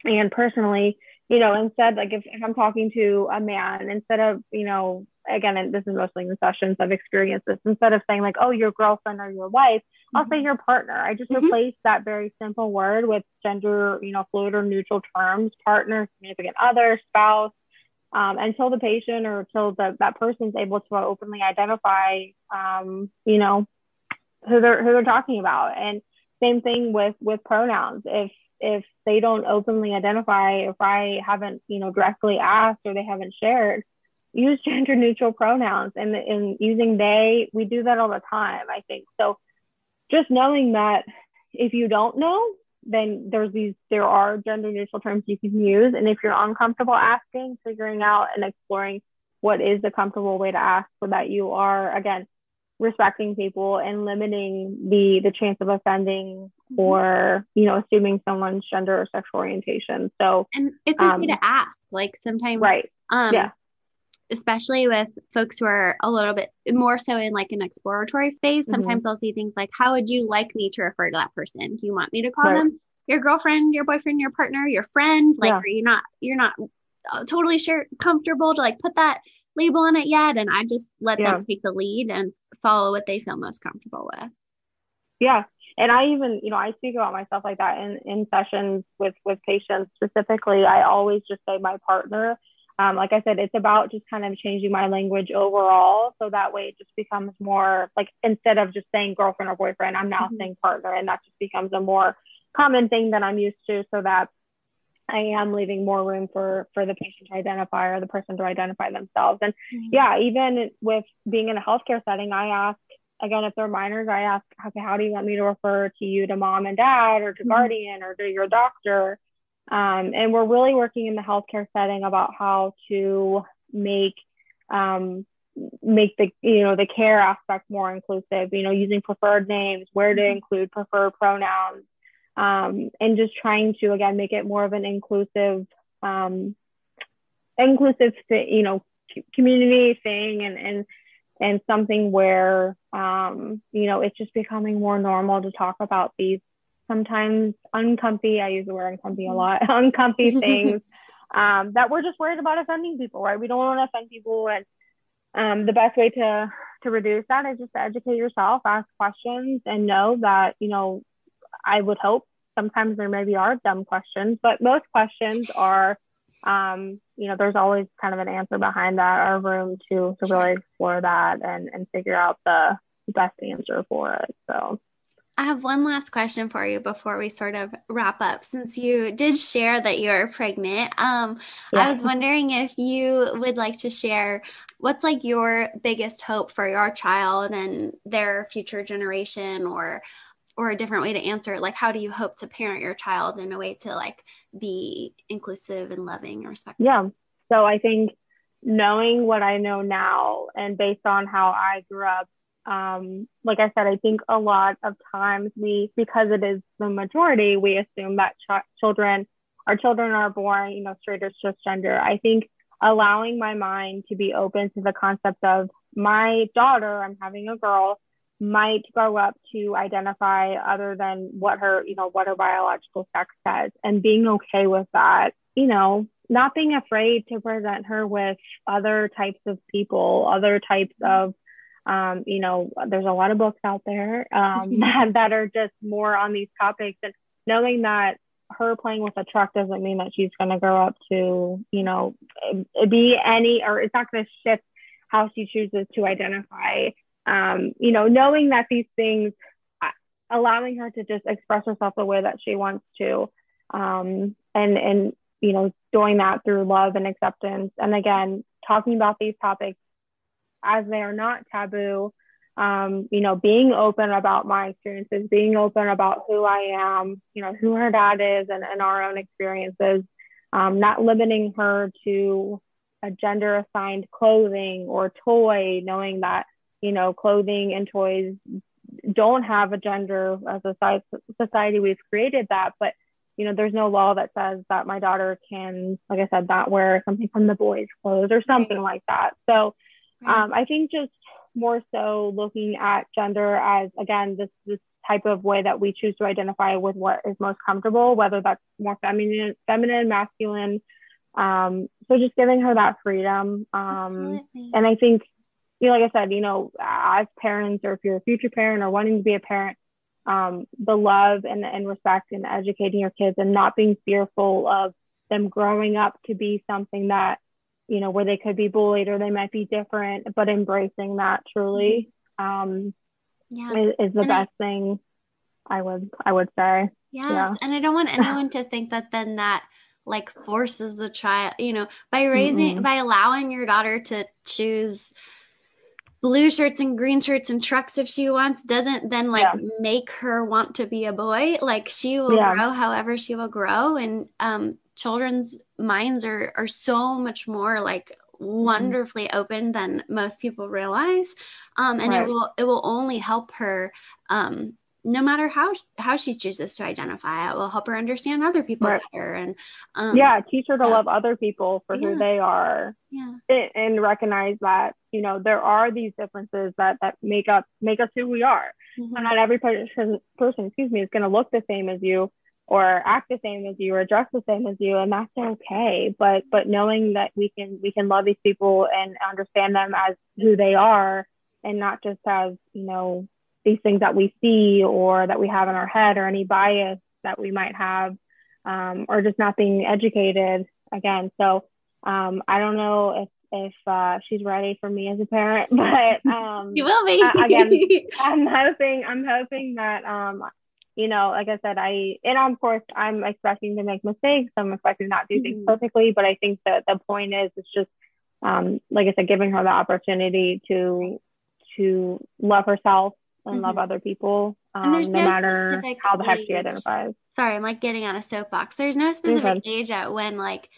and personally, you know, instead, like if, if I'm talking to a man, instead of, you know, again, and this is mostly in sessions I've experienced this, instead of saying like, oh, your girlfriend or your wife, mm-hmm. I'll say your partner. I just mm-hmm. replace that very simple word with gender, you know, fluid or neutral terms, partner, significant other, spouse, um, until the patient or until the, that person's able to openly identify, um, you know, who they're, who they're talking about. And same thing with, with pronouns. If, if they don't openly identify, if I haven't, you know, directly asked or they haven't shared, use gender neutral pronouns and in using they, we do that all the time, I think. So just knowing that if you don't know, then there's these there are gender neutral terms you can use. And if you're uncomfortable asking, figuring out and exploring what is the comfortable way to ask so that you are again respecting people and limiting the the chance of offending mm-hmm. or you know assuming someone's gender or sexual orientation so
and it's okay um, to ask like sometimes
right
um yeah especially with folks who are a little bit more so in like an exploratory phase mm-hmm. sometimes mm-hmm. i'll see things like how would you like me to refer to that person do you want me to call right. them your girlfriend, your boyfriend, your partner, your friend? Like, yeah. are you not you're not uh, totally sure comfortable to like put that label on it yet? And I just let yeah. them take the lead and follow what they feel most comfortable with.
Yeah, and I even you know I speak about myself like that in in sessions with with patients specifically. I always just say my partner um, like I said, it's about just kind of changing my language overall. So that way it just becomes more like instead of just saying girlfriend or boyfriend, I'm now mm-hmm. saying partner. And that just becomes a more common thing that I'm used to so that I am leaving more room for for the patient to identify or the person to identify themselves. And mm-hmm. yeah, even with being in a healthcare setting, I ask again if they're minors, I ask, okay, how do you want me to refer to you to mom and dad or to mm-hmm. guardian or to your doctor? Um, and we're really working in the healthcare setting about how to make um, make the you know the care aspect more inclusive. You know, using preferred names, where to mm-hmm. include preferred pronouns, um, and just trying to again make it more of an inclusive um, inclusive you know community thing and and and something where um, you know it's just becoming more normal to talk about these sometimes uncomfy, I use the word uncomfy a lot, uncomfy things um, that we're just worried about offending people, right? We don't want to offend people. And um, the best way to, to reduce that is just to educate yourself, ask questions, and know that, you know, I would hope sometimes there maybe are dumb questions, but most questions are, um, you know, there's always kind of an answer behind that or room to, to really explore that and, and figure out the best answer for it. So,
I have one last question for you before we sort of wrap up. Since you did share that you're pregnant, um, yeah. I was wondering if you would like to share what's like your biggest hope for your child and their future generation, or or a different way to answer. Like, how do you hope to parent your child in a way to like be inclusive and loving and respectful?
Yeah. So I think knowing what I know now and based on how I grew up um, like I said, I think a lot of times we, because it is the majority, we assume that ch- children, our children are born, you know, straight or cisgender. I think allowing my mind to be open to the concept of my daughter, I'm having a girl, might grow up to identify other than what her, you know, what her biological sex says and being okay with that, you know, not being afraid to present her with other types of people, other types of um, you know, there's a lot of books out there um, that, that are just more on these topics. And knowing that her playing with a truck doesn't mean that she's going to grow up to, you know, be any, or it's not going to shift how she chooses to identify. Um, you know, knowing that these things, uh, allowing her to just express herself the way that she wants to, um, and and you know, doing that through love and acceptance. And again, talking about these topics as they are not taboo. Um, you know, being open about my experiences, being open about who I am, you know, who her dad is and, and our own experiences, um, not limiting her to a gender assigned clothing or toy, knowing that, you know, clothing and toys don't have a gender as a society we've created that, but you know, there's no law that says that my daughter can, like I said, not wear something from the boys' clothes or something like that. So um, I think just more so looking at gender as again this this type of way that we choose to identify with what is most comfortable, whether that's more feminine, feminine, masculine. Um, so just giving her that freedom. Um, and I think, you know, like I said, you know, as parents or if you're a future parent or wanting to be a parent, um, the love and, and respect and educating your kids and not being fearful of them growing up to be something that you know, where they could be bullied or they might be different, but embracing that truly um, yes. is, is the and best I, thing I would I would say.
Yes. Yeah. And I don't want anyone to think that then that like forces the child, you know, by raising mm by allowing your daughter to choose blue shirts and green shirts and trucks if she wants doesn't then like yeah. make her want to be a boy like she will yeah. grow however she will grow and um children's minds are are so much more like mm-hmm. wonderfully mm-hmm. open than most people realize um, and right. it will it will only help her um, no matter how how she chooses to identify it will help her understand other people right. better and
um, yeah teach her to so, love other people for yeah. who they are
yeah
and recognize that you know there are these differences that that make up make us who we are mm-hmm. and not every person person excuse me is going to look the same as you or act the same as you or dress the same as you and that's okay but but knowing that we can we can love these people and understand them as who they are and not just as you know these things that we see or that we have in our head or any bias that we might have um, or just not being educated again so um, i don't know if if uh, she's ready for me as a parent but um,
you will be
again i'm hoping i'm hoping that um, you know, like I said, I and of course I'm expecting to make mistakes. I'm expecting not to do things mm-hmm. perfectly, but I think that the point is it's just um, like I said, giving her the opportunity to to love herself and mm-hmm. love other people, um, no, no, matter how the heck she identifies.
Sorry, I'm like getting on a soapbox. There's no specific age at when like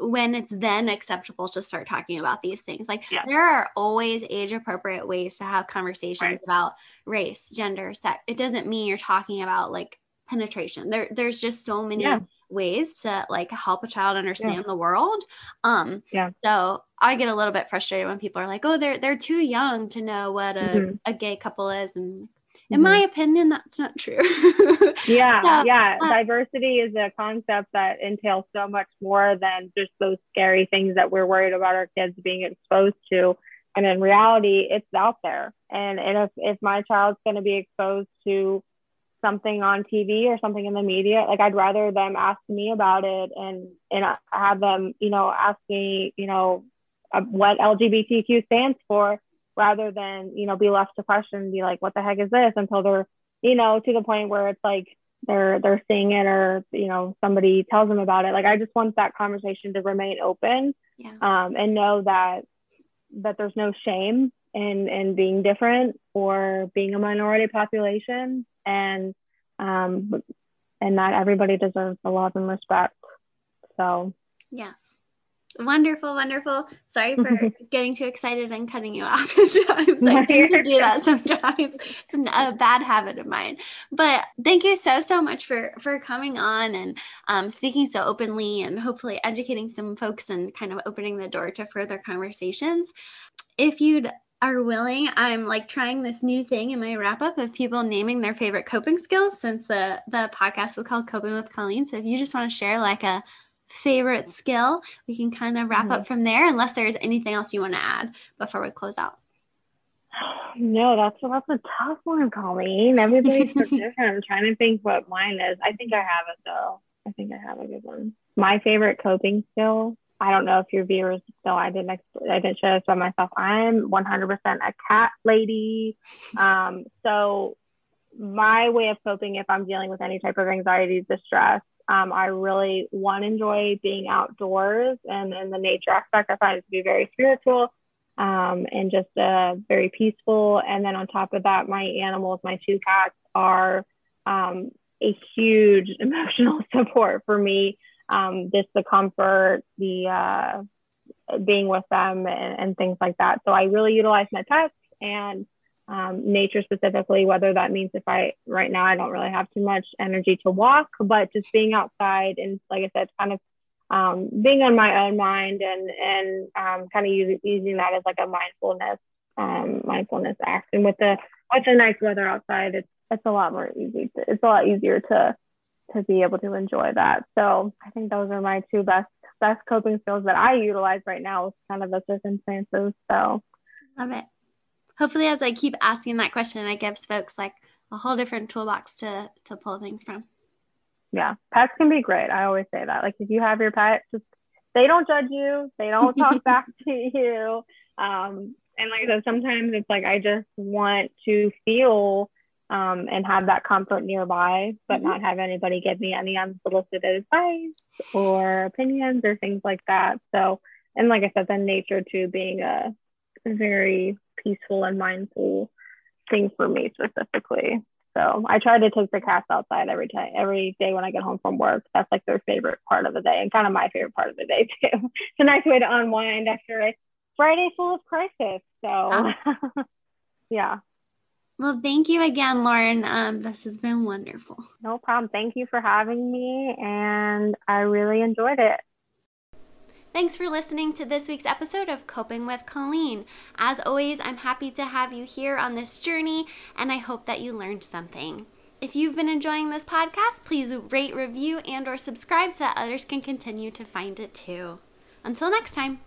when it's then acceptable to start talking about these things. Like yeah. there are always age appropriate ways to have conversations right. about race, gender, sex. It doesn't mean you're talking about like penetration. There there's just so many yeah. Ways to like help a child understand yeah. the world. Um yeah. so I get a little bit frustrated when people are like, "Oh, they're they're too young to know what a, mm-hmm. a gay couple is." And in my mm-hmm. opinion that's not true
yeah so, yeah uh, diversity is a concept that entails so much more than just those scary things that we're worried about our kids being exposed to and in reality it's out there and, and if, if my child's going to be exposed to something on tv or something in the media like i'd rather them ask me about it and and have them you know ask me you know uh, what lgbtq stands for rather than you know be left to question and be like what the heck is this? Until they're you know to the point where it's like they're they're seeing it or you know somebody tells them about it. Like i just want that conversation to remain open yeah. um, and know that that there's no shame in in being different or being a minority population and um and not everybody deserves the love and respect so
yes Wonderful, wonderful. Sorry for getting too excited and cutting you off sometimes. I to do that sometimes. It's a bad habit of mine. But thank you so so much for for coming on and um, speaking so openly and hopefully educating some folks and kind of opening the door to further conversations. If you'd are willing, I'm like trying this new thing in my wrap up of people naming their favorite coping skills since the the podcast is called Coping with Colleen. So if you just want to share like a favorite skill, we can kind of wrap mm-hmm. up from there, unless there's anything else you want to add before we close out.
No, that's that's a tough one, Colleen. Everybody's so different. I'm trying to think what mine is. I think I have it though. I think I have a good one. My favorite coping skill. I don't know if your viewers know. I didn't. I didn't share this by myself. I'm 100% a cat lady. Um, so my way of coping, if I'm dealing with any type of anxiety, distress, um, I really one enjoy being outdoors and in the nature aspect. I find it to be very spiritual um, and just uh, very peaceful. And then on top of that, my animals, my two cats, are um, a huge emotional support for me. Um, just the comfort, the uh, being with them, and, and things like that. So I really utilize my pets and um, nature specifically, whether that means if I right now I don't really have too much energy to walk, but just being outside and like I said, kind of um, being on my own mind and and um, kind of using, using that as like a mindfulness um, mindfulness act. And with the with the nice weather outside, it's it's a lot more easy. To, it's a lot easier to to be able to enjoy that. So I think those are my two best best coping skills that I utilize right now with kind of the circumstances. So
love it hopefully as I keep asking that question, it gives folks like a whole different toolbox to to pull things from.
Yeah, pets can be great. I always say that. Like if you have your pet, just they don't judge you, they don't talk back to you. Um, and like I said, sometimes it's like I just want to feel um, and have that comfort nearby, but mm-hmm. not have anybody give me any unsolicited advice or opinions or things like that. So, and like I said, then nature too being a very peaceful and mindful thing for me specifically. So I try to take the cats outside every time, every day when I get home from work. That's like their favorite part of the day and kind of my favorite part of the day too. it's a nice way to unwind after a Friday full of crisis. So yeah.
Well, thank you again, Lauren. Um, this has been wonderful.
No problem. Thank you for having me, and I really enjoyed it.
Thanks for listening to this week's episode of Coping with Colleen. As always, I'm happy to have you here on this journey, and I hope that you learned something. If you've been enjoying this podcast, please rate, review, and or subscribe so that others can continue to find it too. Until next time.